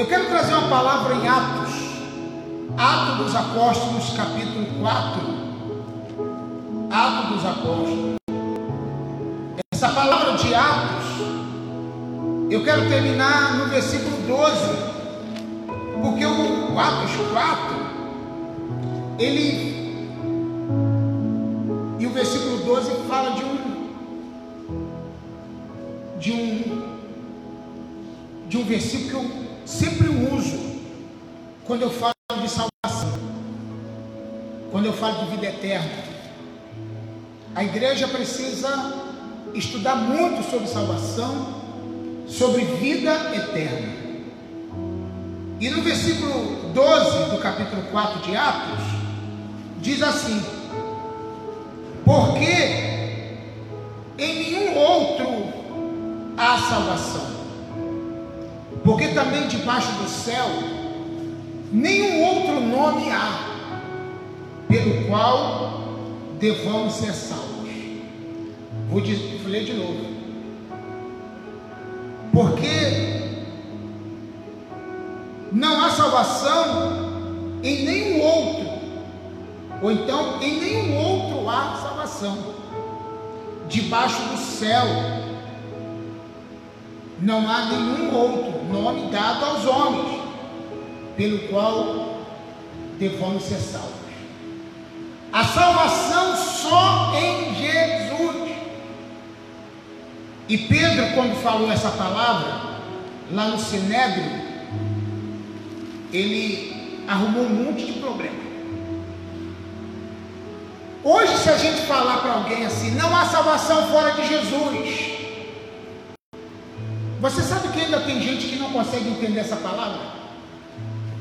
Eu quero trazer uma palavra em Atos, Atos dos Apóstolos, capítulo 4. Atos dos Apóstolos. Essa palavra de Atos, eu quero terminar no versículo 12, porque o Atos 4, ele. E o versículo 12 fala de um. De um. De um versículo que eu sempre uso quando eu falo de salvação, quando eu falo de vida eterna. A igreja precisa estudar muito sobre salvação, sobre vida eterna. E no versículo 12 do capítulo 4 de Atos, diz assim: Porque em nenhum outro há salvação também debaixo do céu nenhum outro nome há pelo qual devamos ser salvos. Vou, dizer, vou ler de novo. Porque não há salvação em nenhum outro, ou então em nenhum outro há salvação, debaixo do céu não há nenhum outro nome dado aos homens, pelo qual devamos ser salvos. A salvação só em Jesus. E Pedro, quando falou essa palavra, lá no Sinédrio, ele arrumou um monte de problema. Hoje, se a gente falar para alguém assim, não há salvação fora de Jesus, você sabe que ainda tem gente que não consegue entender essa palavra?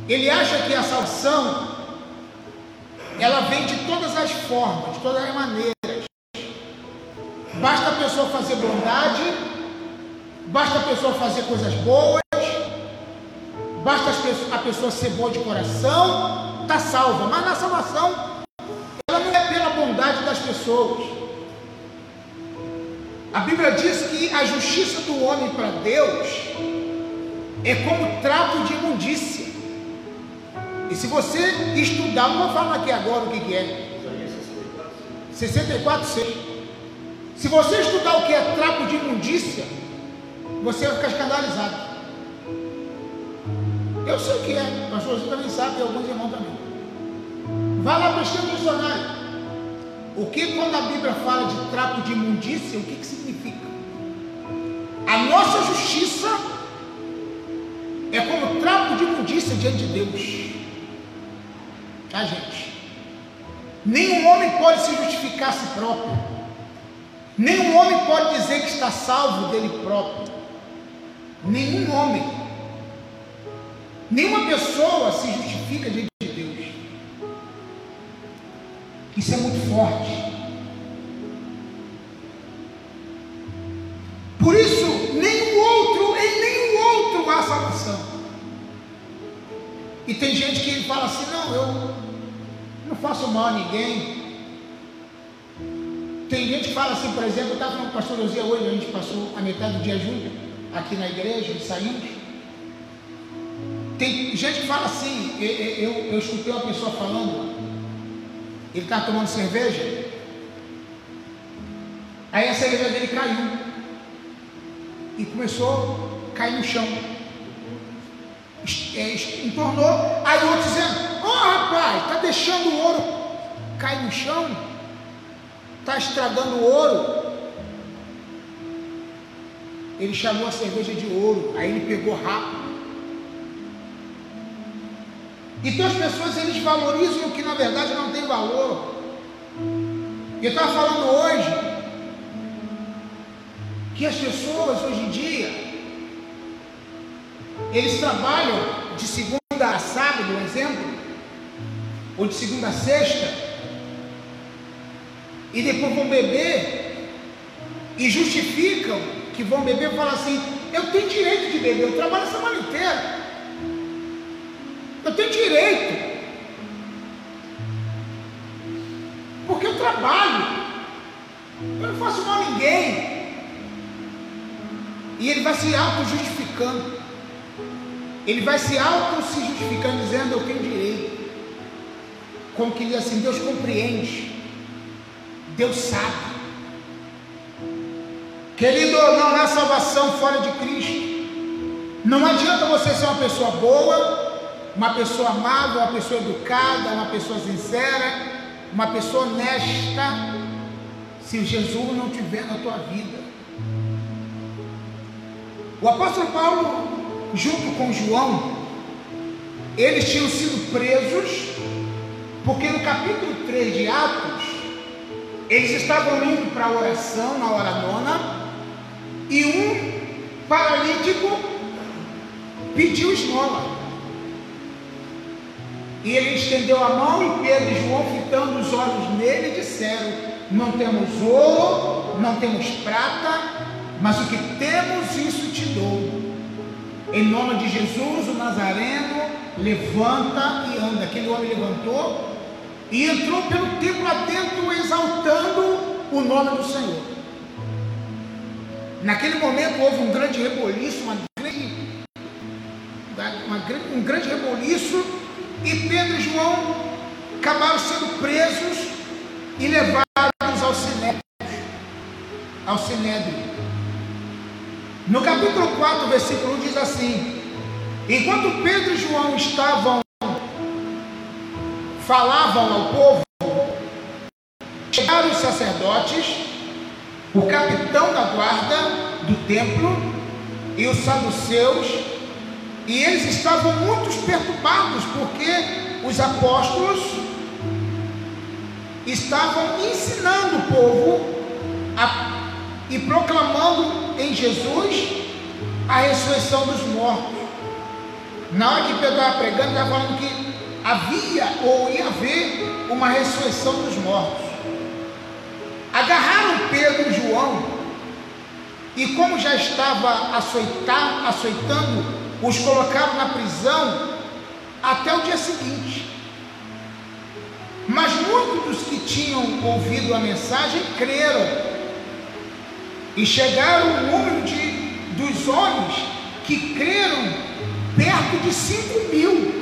Ele acha que a salvação ela vem de todas as formas, de todas as maneiras. Basta a pessoa fazer bondade, basta a pessoa fazer coisas boas, basta a pessoa ser boa de coração, está salva. Mas na salvação, ela não é pela bondade das pessoas. A Bíblia diz que a justiça do homem para Deus é como trapo de imundícia. E se você estudar, vou falar aqui agora o que, é. 64, 6. Se você estudar o que é trapo de imundícia, você vai ficar escandalizado. Eu sei o que é, pastor, você também sabe, e alguns irmãos também. Vai lá para o dicionário. O que quando a Bíblia fala de trapo de imundícia, o que, que significa? A nossa justiça é como trapo de imundícia diante de Deus. Tá, gente? Nenhum homem pode se justificar a si próprio. Nenhum homem pode dizer que está salvo dele próprio. Nenhum homem. Nenhuma pessoa se justifica diante isso é muito forte. Por isso, nenhum outro, em nenhum outro há salvação. E tem gente que fala assim: não, eu não faço mal a ninguém. Tem gente que fala assim, por exemplo, eu estava com o pastor Ozia hoje, a gente passou a metade do dia junto, aqui na igreja, saímos. Tem gente que fala assim, eu, eu, eu escutei uma pessoa falando, ele estava tomando cerveja. Aí a cerveja dele caiu. E começou a cair no chão. É, entornou. Aí o outro dizendo: Ó oh, rapaz, está deixando o ouro cair no chão. Está estragando o ouro. Ele chamou a cerveja de ouro. Aí ele pegou rápido. Então as pessoas eles valorizam o que na verdade não tem valor. Eu estava falando hoje que as pessoas hoje em dia eles trabalham de segunda a sábado, um exemplo, ou de segunda a sexta, e depois vão beber e justificam que vão beber e falam assim, eu tenho direito de beber, eu trabalho a semana inteira. Eu tenho direito. Porque eu trabalho. Eu não faço mal a ninguém. E ele vai se auto-justificando. ele vai se auto se justificando, dizendo eu tenho direito. Como que diz assim, Deus compreende, Deus sabe. Querido, não há salvação fora de Cristo. Não adianta você ser uma pessoa boa, uma pessoa amável, uma pessoa educada, uma pessoa sincera, uma pessoa honesta, se Jesus não tiver na tua vida. O apóstolo Paulo, junto com João, eles tinham sido presos, porque no capítulo 3 de Atos, eles estavam indo para a oração na hora nona, e um paralítico pediu esmola. E ele estendeu a mão e Pedro e João, fitando os olhos nele, disseram: Não temos ouro, não temos prata, mas o que temos, isso te dou. Em nome de Jesus, o Nazareno, levanta e anda. Aquele homem levantou e entrou pelo templo adentro, exaltando o nome do Senhor. Naquele momento houve um grande reboliço, uma grande, uma, um grande reboliço, e Pedro e João acabaram sendo presos e levados ao Sinédrio. Ao Sinédrio. No capítulo 4, versículo 1 diz assim: Enquanto Pedro e João estavam falavam ao povo, chegaram os sacerdotes, o capitão da guarda do templo e os saduceus, e eles estavam muito perturbados porque os apóstolos estavam ensinando o povo a e proclamando em Jesus a ressurreição dos mortos. Na hora que Pedro estava pregando, estava falando que havia ou ia haver uma ressurreição dos mortos. Agarraram Pedro e João, e como já estava açoitar, açoitando, os colocaram na prisão até o dia seguinte. Mas muitos dos que tinham ouvido a mensagem creram e chegaram o número de, dos homens que creram perto de 5 mil.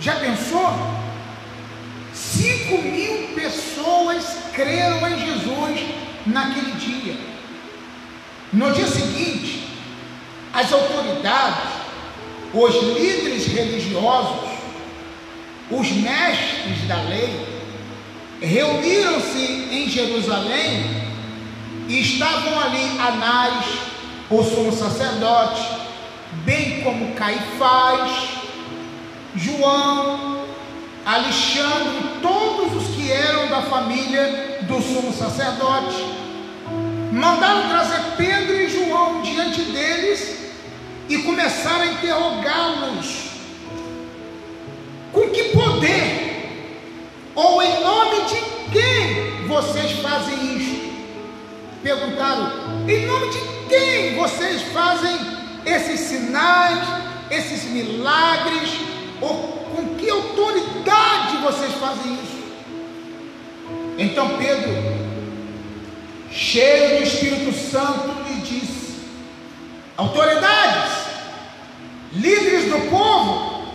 Já pensou? 5 mil pessoas creram em Jesus naquele dia. No dia seguinte, as autoridades, os líderes religiosos, os mestres da lei, reuniram-se em Jerusalém e estavam ali Anás, o sumo sacerdote, bem como Caifás, João, Alexandre, todos os que eram da família do sumo sacerdote. Mandaram trazer Pedro e João diante deles e começaram a interrogá-los. Com que poder? Ou em nome de quem vocês fazem isso? perguntaram: em nome de quem vocês fazem esses sinais, esses milagres? Ou com que autoridade vocês fazem isso? Então Pedro, cheio do Espírito Santo, lhe disse: autoridades, líderes do povo,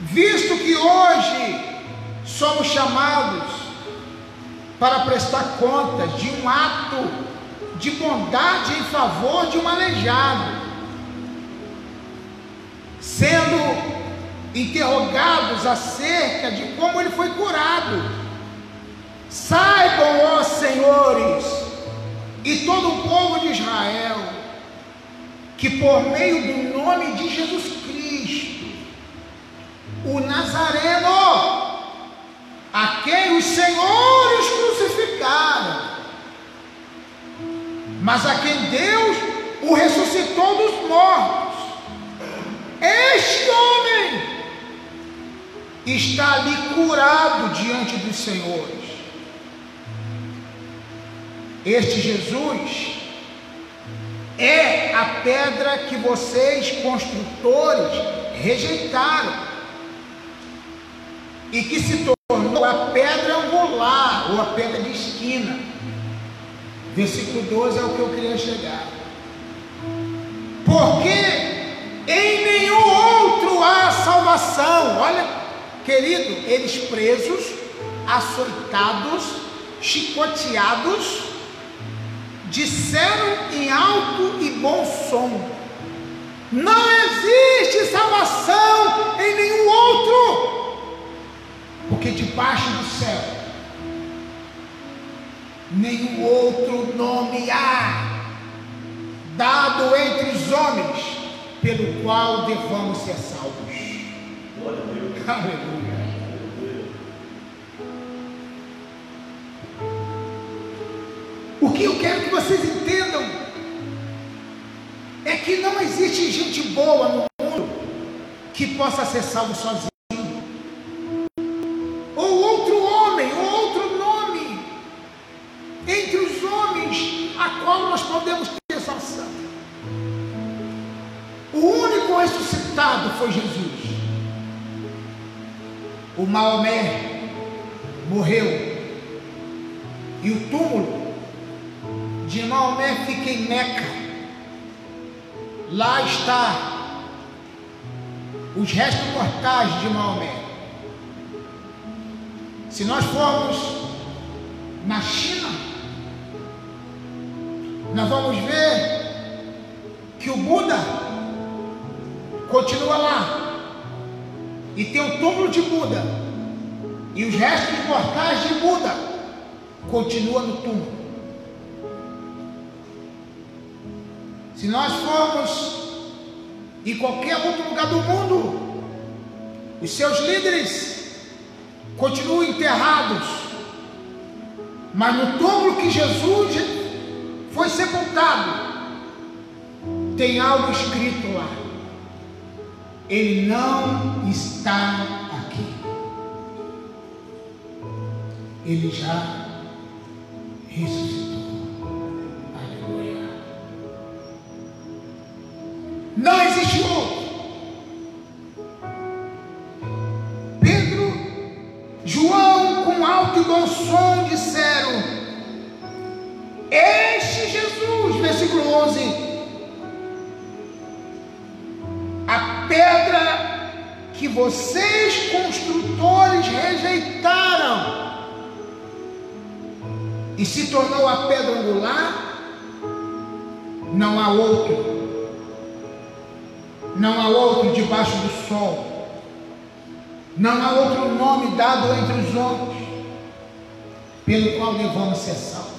visto que hoje somos chamados para prestar contas de um ato de bondade em favor de um aleijado, sendo interrogados acerca de como ele foi curado. Saibam, ó senhores, e todo o povo de Israel, que por meio do nome de Jesus Cristo, o Nazareno, a quem os senhores crucificaram, mas a quem Deus o ressuscitou dos mortos. Este homem está ali curado diante dos senhores. Este Jesus é a pedra que vocês, construtores, rejeitaram e que se tornou a pedra angular, ou a pedra de esquina. Versículo 12 é o que eu queria chegar. Porque em salvação. Olha, querido, eles presos, açoitados, chicoteados, disseram em alto e bom som: Não existe salvação em nenhum outro, porque debaixo do céu nenhum outro nome há dado entre os homens pelo qual devamos ser salvos. Aleluia. O que eu quero que vocês entendam é que não existe gente boa no mundo que possa ser salvo sozinho. Ou outro homem, ou outro nome entre os homens a qual nós podemos ter salvação. O único ressuscitado foi Jesus. O Maomé morreu e o túmulo de Maomé fica em Meca. Lá está os restos mortais de Maomé. Se nós formos na China, nós vamos ver que o Buda continua lá e tem o túmulo de Buda e os restos mortais de Buda continuam no túmulo. Se nós formos em qualquer outro lugar do mundo, os seus líderes continuam enterrados, mas no túmulo que Jesus foi sepultado, tem algo escrito lá. Ele não está aqui. Ele já ressuscitou. Não existe outro. Pedro, João, com alto e bom som, disseram: Este Jesus, versículo 11. A pedra que vocês, construtores, rejeitaram e se tornou a pedra angular, não há outro não há outro debaixo do sol. Não há outro nome dado entre os homens pelo qual devamos ser salvos.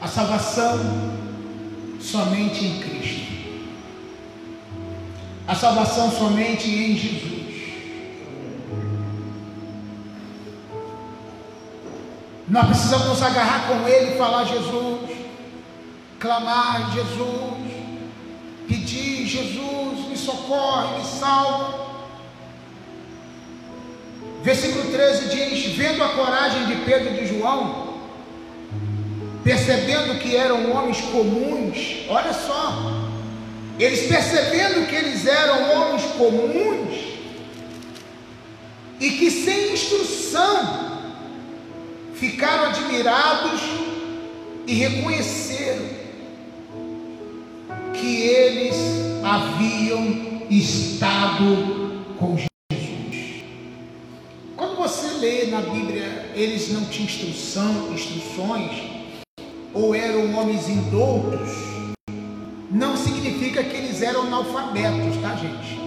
A salvação somente em Cristo. A salvação somente em Jesus. Nós precisamos nos agarrar com Ele e falar: Jesus, clamar: Jesus, pedir: Jesus, me socorre, me salva. Versículo 13 diz: Vendo a coragem de Pedro e de João, percebendo que eram homens comuns, olha só, eles percebendo que eles eram homens comuns e que sem instrução ficaram admirados e reconheceram que eles haviam estado com Jesus. Quando você lê na Bíblia, eles não tinham instrução, instruções, ou eram homens indoutos, não significa que eles eram analfabetos, tá, gente?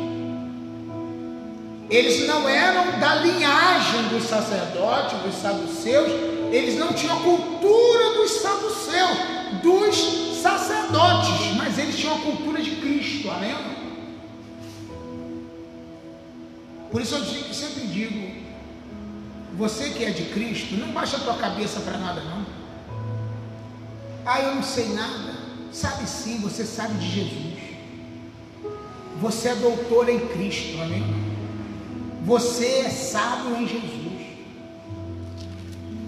Eles não eram da linhagem dos sacerdotes, dos saduceus, eles não tinham a cultura dos saduceus, dos sacerdotes, mas eles tinham a cultura de Cristo, amém? Por isso eu sempre digo, você que é de Cristo, não baixa a tua cabeça para nada não. Ah, eu não sei nada. Sabe sim, você sabe de Jesus. Você é doutor em Cristo, amém? Você é sábio em Jesus.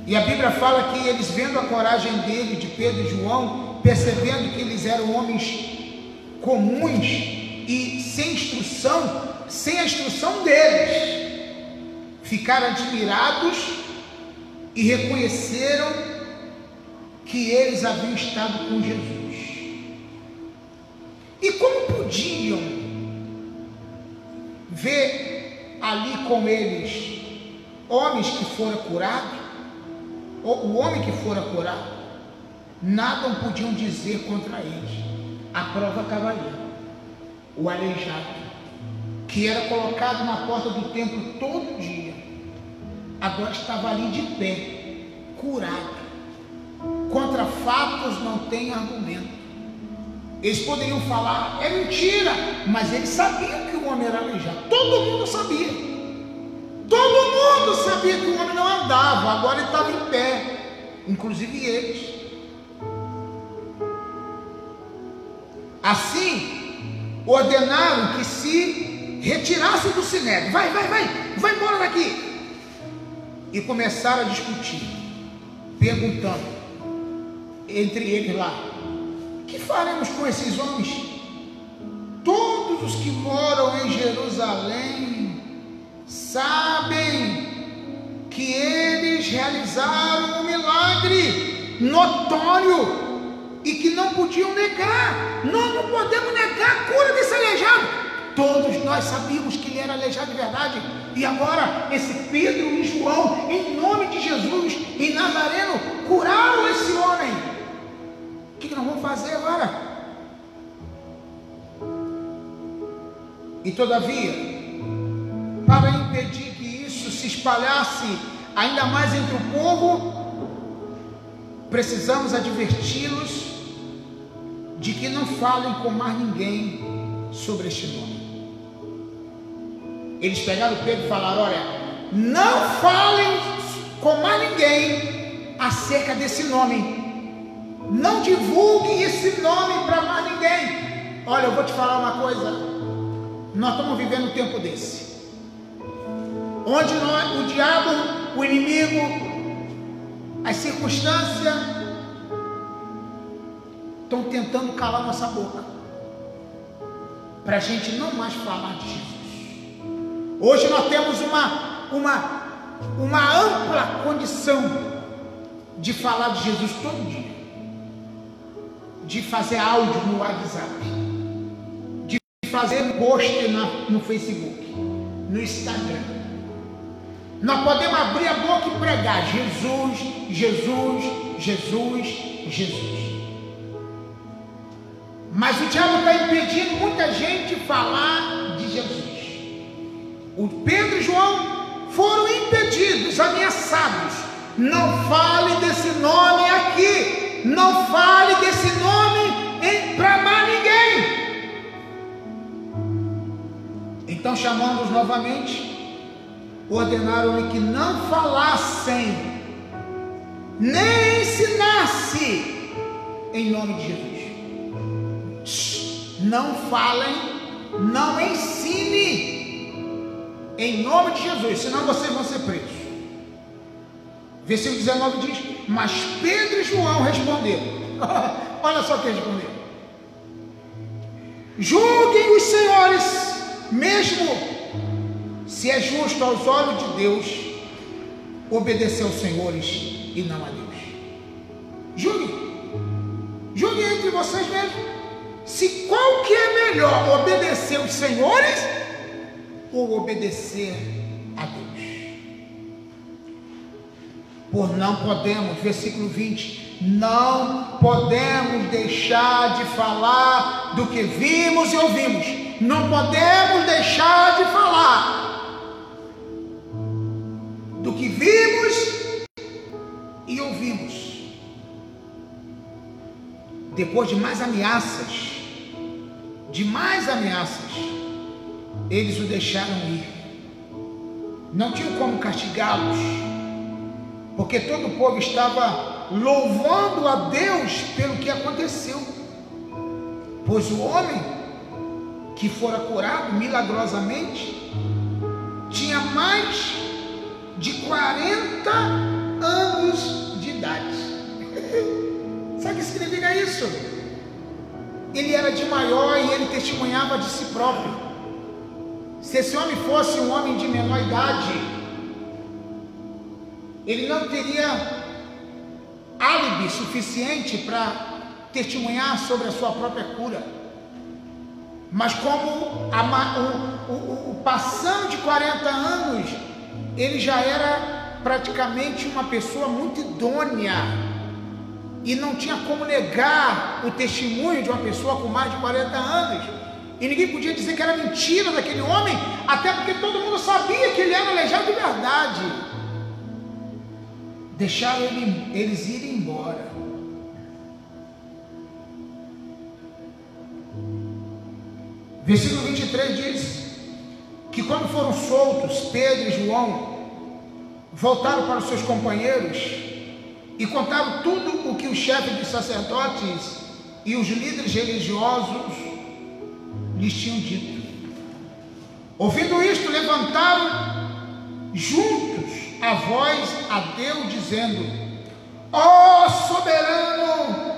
E a Bíblia fala que eles vendo a coragem dele, de Pedro e João, percebendo que eles eram homens comuns e sem instrução, sem a instrução deles, ficaram admirados e reconheceram que eles haviam estado com Jesus. E como podiam vê ali com eles homens que foram curados, o homem que fora curado, nada podiam dizer contra eles. A prova ali. O aleijado, que era colocado na porta do templo todo dia, agora estava ali de pé, curado. Contra fatos não tem argumento. Eles poderiam falar, é mentira, mas eles sabiam que o homem era aleijado. Todo mundo sabia. Todo mundo sabia que o homem não andava, agora ele estava em pé, inclusive eles. Assim, ordenaram que se retirasse do sinédrio. Vai, vai, vai, vai embora daqui. E começaram a discutir, perguntando entre eles lá: que faremos com esses homens? Todos os que moram em Jerusalém sabem que eles realizaram um milagre notório e que não podiam negar. Nós não podemos negar a cura desse aleijado. Todos nós sabíamos que ele era aleijado de verdade. E agora, esse Pedro e João, em nome de Jesus, em Nazareno, curaram esse homem. O que nós vamos fazer agora? E todavia, para impedir que isso se espalhasse ainda mais entre o povo, precisamos adverti-los de que não falem com mais ninguém sobre este nome. Eles pegaram Pedro e falaram: Olha, não falem com mais ninguém acerca desse nome, não divulgue esse nome para mais ninguém. Olha, eu vou te falar uma coisa. Nós estamos vivendo um tempo desse. Onde nós, o diabo, o inimigo, as circunstâncias estão tentando calar nossa boca. Para a gente não mais falar de Jesus. Hoje nós temos uma, uma, uma ampla condição de falar de Jesus todo dia de fazer áudio no WhatsApp, de fazer post no Facebook, no Instagram. Nós podemos abrir a boca e pregar Jesus, Jesus, Jesus, Jesus. Mas o diabo está impedindo muita gente de falar de Jesus. O Pedro e João foram impedidos, ameaçados. Não fale desse nome aqui. Não fale desse nome para mais ninguém. Então chamamos novamente, ordenaram-lhe que não falassem, nem ensinasse em nome de Jesus. Não falem, não ensine em nome de Jesus, senão vocês vão ser presos. Versículo 19 diz: Mas Pedro e João responderam. Olha só o que responderam. Julguem os senhores, mesmo se é justo aos olhos de Deus, obedecer aos senhores e não a Deus. Julguem. Julguem entre vocês mesmos. Se qual que é melhor, obedecer aos senhores ou obedecer a Deus? Por não podemos, versículo 20, não podemos deixar de falar do que vimos e ouvimos. Não podemos deixar de falar vimos e ouvimos. Depois de mais ameaças, de mais ameaças, eles o deixaram ir. Não tinham como castigá-los porque todo o povo estava louvando a Deus pelo que aconteceu. Pois o homem que fora curado milagrosamente tinha mais de 40 anos de idade. Sabe o que significa isso? Ele era de maior e ele testemunhava de si próprio. Se esse homem fosse um homem de menor idade, ele não teria álibi suficiente para testemunhar sobre a sua própria cura. Mas como a, o, o, o passando de 40 anos, ele já era praticamente uma pessoa muito idônea e não tinha como negar o testemunho de uma pessoa com mais de 40 anos. E ninguém podia dizer que era mentira daquele homem, até porque todo mundo sabia que ele era aleijado de verdade. Deixaram ele, eles irem embora. Versículo 23 diz que quando foram soltos, Pedro e João voltaram para os seus companheiros e contaram tudo o que os chefes dos sacerdotes e os líderes religiosos lhes tinham dito. Ouvindo isto, levantaram juntos a voz a Deus, dizendo: Ó oh, soberano,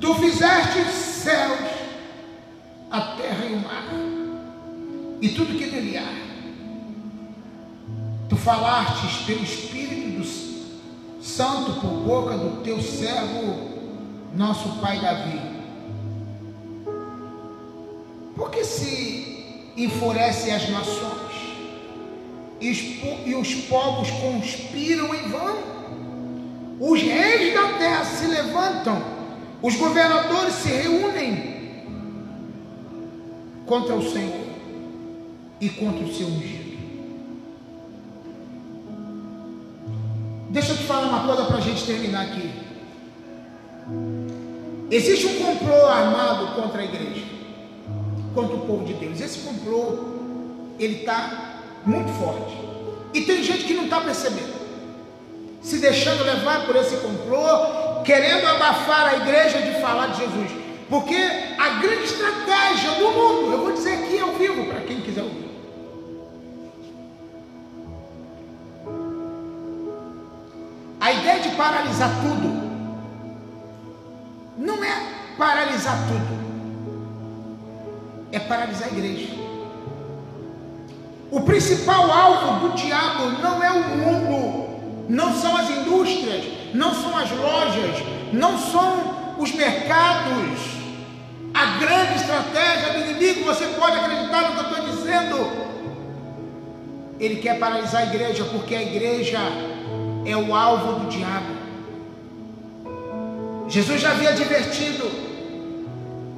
tu fizeste céus a terra e o mar, e tudo que nele há. Tu falastes pelo Espírito do Santo por boca do teu servo, nosso pai Davi. Porque se enfurecem as nações e os povos conspiram em vão, os reis da terra se levantam, os governadores se reúnem contra o Senhor e contra o seu ungido. Deixa eu te falar uma coisa para a gente terminar aqui. Existe um complô armado contra a igreja, contra o povo de Deus. Esse complô, ele está muito forte. E tem gente que não está percebendo, se deixando levar por esse complô, querendo abafar a igreja de falar de Jesus. Porque a grande estratégia do mundo, eu vou dizer aqui ao vivo para quem quiser ouvir. Ideia de paralisar tudo não é paralisar tudo, é paralisar a igreja. O principal alvo do diabo não é o mundo, não são as indústrias, não são as lojas, não são os mercados, a grande estratégia do inimigo, você pode acreditar no que eu estou dizendo. Ele quer paralisar a igreja, porque a igreja é o alvo do diabo. Jesus já havia advertido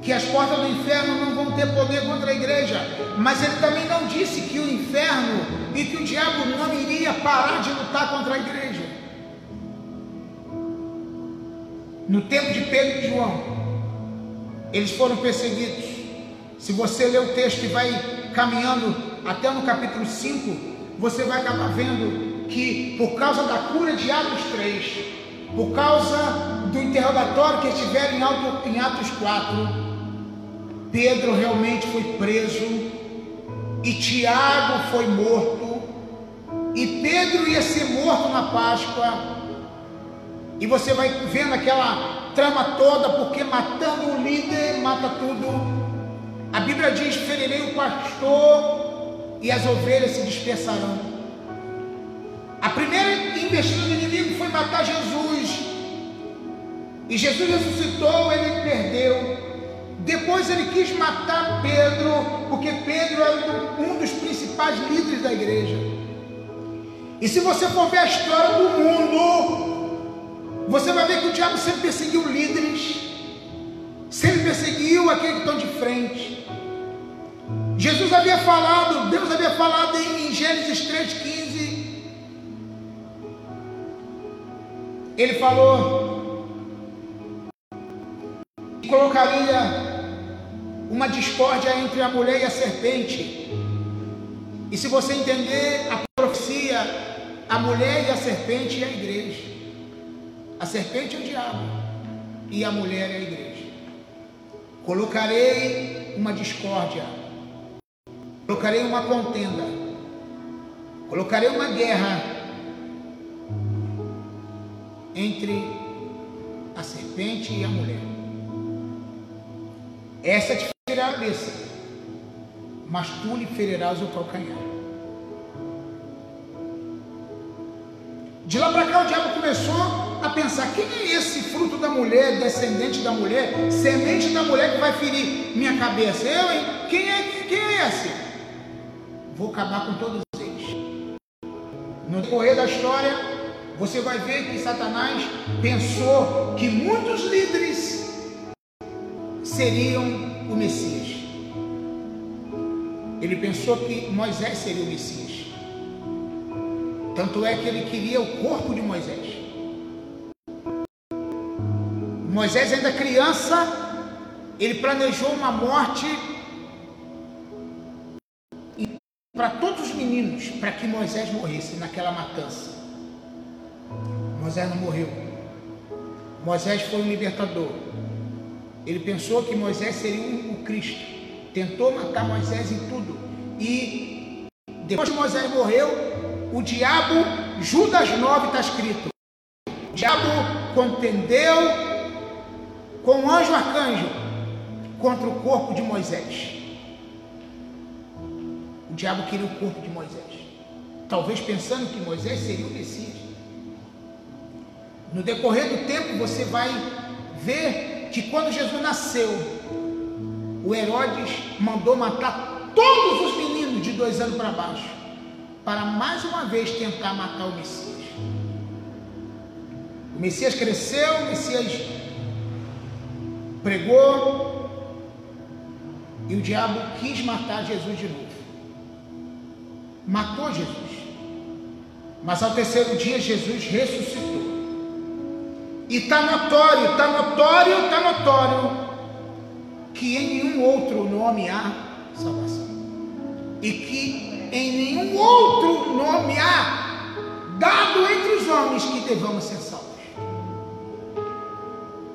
que as portas do inferno não vão ter poder contra a igreja, mas ele também não disse que o inferno e que o diabo não iria parar de lutar contra a igreja. No tempo de Pedro e João, eles foram perseguidos. Se você ler o texto e vai caminhando até no capítulo 5, você vai acabar vendo que por causa da cura de Atos 3, por causa do interrogatório que estiveram em, em Atos 4, Pedro realmente foi preso e Tiago foi morto e Pedro ia ser morto na Páscoa. E você vai vendo aquela trama toda, porque matando o líder mata tudo. A Bíblia diz: ferirei o pastor e as ovelhas se dispersarão. A primeira investida do inimigo foi matar Jesus. E Jesus ressuscitou, ele perdeu. Depois ele quis matar Pedro, porque Pedro era um dos principais líderes da igreja. E se você for ver a história do mundo, você vai ver que o diabo sempre perseguiu líderes, sempre perseguiu aqueles que estão de frente. Jesus havia falado, Deus havia falado em Gênesis 3,15. Ele falou que colocaria uma discórdia entre a mulher e a serpente. E se você entender a profecia, a mulher e a serpente e a igreja. A serpente é o diabo e a mulher é a igreja. Colocarei uma discórdia, colocarei uma contenda, colocarei uma guerra entre a serpente e a mulher. Essa te ferirá a cabeça, mas tu lhe ferirás o calcanhar. De lá para cá o diabo começou a pensar: quem é esse fruto da mulher, descendente da mulher, semente da mulher que vai ferir minha cabeça? Eu, hein? Quem é, quem é esse? Vou acabar com todos eles. No decorrer da história, você vai ver que Satanás pensou que muitos líderes seriam o Messias. Ele pensou que Moisés seria o Messias. Tanto é que ele queria o corpo de Moisés. Moisés, ainda criança, ele planejou uma morte para todos os meninos, para que Moisés morresse naquela matança. Moisés não morreu. Moisés foi um libertador. Ele pensou que Moisés seria o Cristo. Tentou matar Moisés em tudo. E depois que Moisés morreu, o diabo, Judas 9 está escrito. O diabo contendeu com o anjo arcanjo contra o corpo de Moisés. O diabo queria o corpo de Moisés, talvez pensando que Moisés seria o Messias. No decorrer do tempo, você vai ver que quando Jesus nasceu, o Herodes mandou matar todos os meninos de dois anos para baixo, para mais uma vez tentar matar o Messias. O Messias cresceu, o Messias pregou e o diabo quis matar Jesus de novo. Matou Jesus. Mas ao terceiro dia Jesus ressuscitou. E está notório, está notório, está notório que em nenhum outro nome há salvação. E que em nenhum outro nome há dado entre os homens que devamos ser salvos.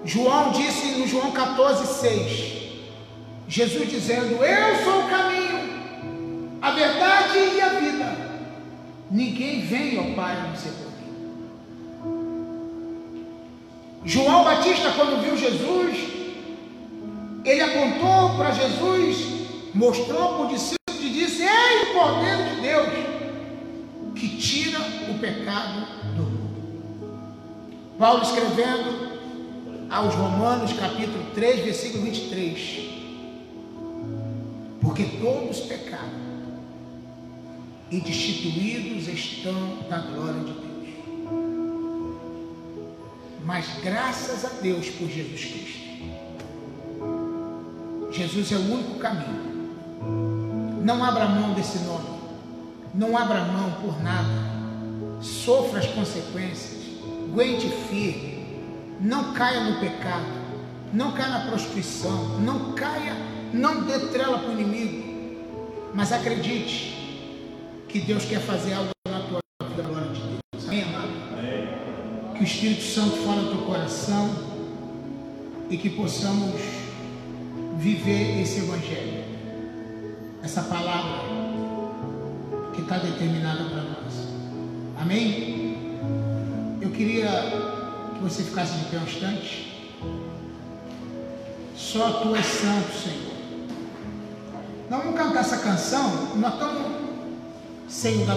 João disse no João 14, 6, Jesus dizendo: Eu sou o caminho, a verdade e a vida. Ninguém vem ao Pai não ser João Batista, quando viu Jesus, ele apontou para Jesus, mostrou para o discípulo e disse: Ei, o poder de Deus, que tira o pecado do mundo. Paulo escrevendo aos Romanos, capítulo 3, versículo 23. Porque todos pecaram e destituídos estão da glória de Deus. Mas graças a Deus por Jesus Cristo. Jesus é o único caminho. Não abra mão desse nome. Não abra mão por nada. Sofra as consequências. Aguente firme não caia no pecado, não caia na prostituição, não caia, não dê trela para o inimigo, mas acredite que Deus quer fazer algo na tua vida, glória de Deus. Amém, amado? Que o Espírito Santo fale no teu coração e que possamos viver esse Evangelho, essa palavra que está determinada para nós. Amém? Eu queria que você ficasse de pé um instante. Só tu és santo, Senhor. Nós vamos cantar essa canção, nós estamos sem o da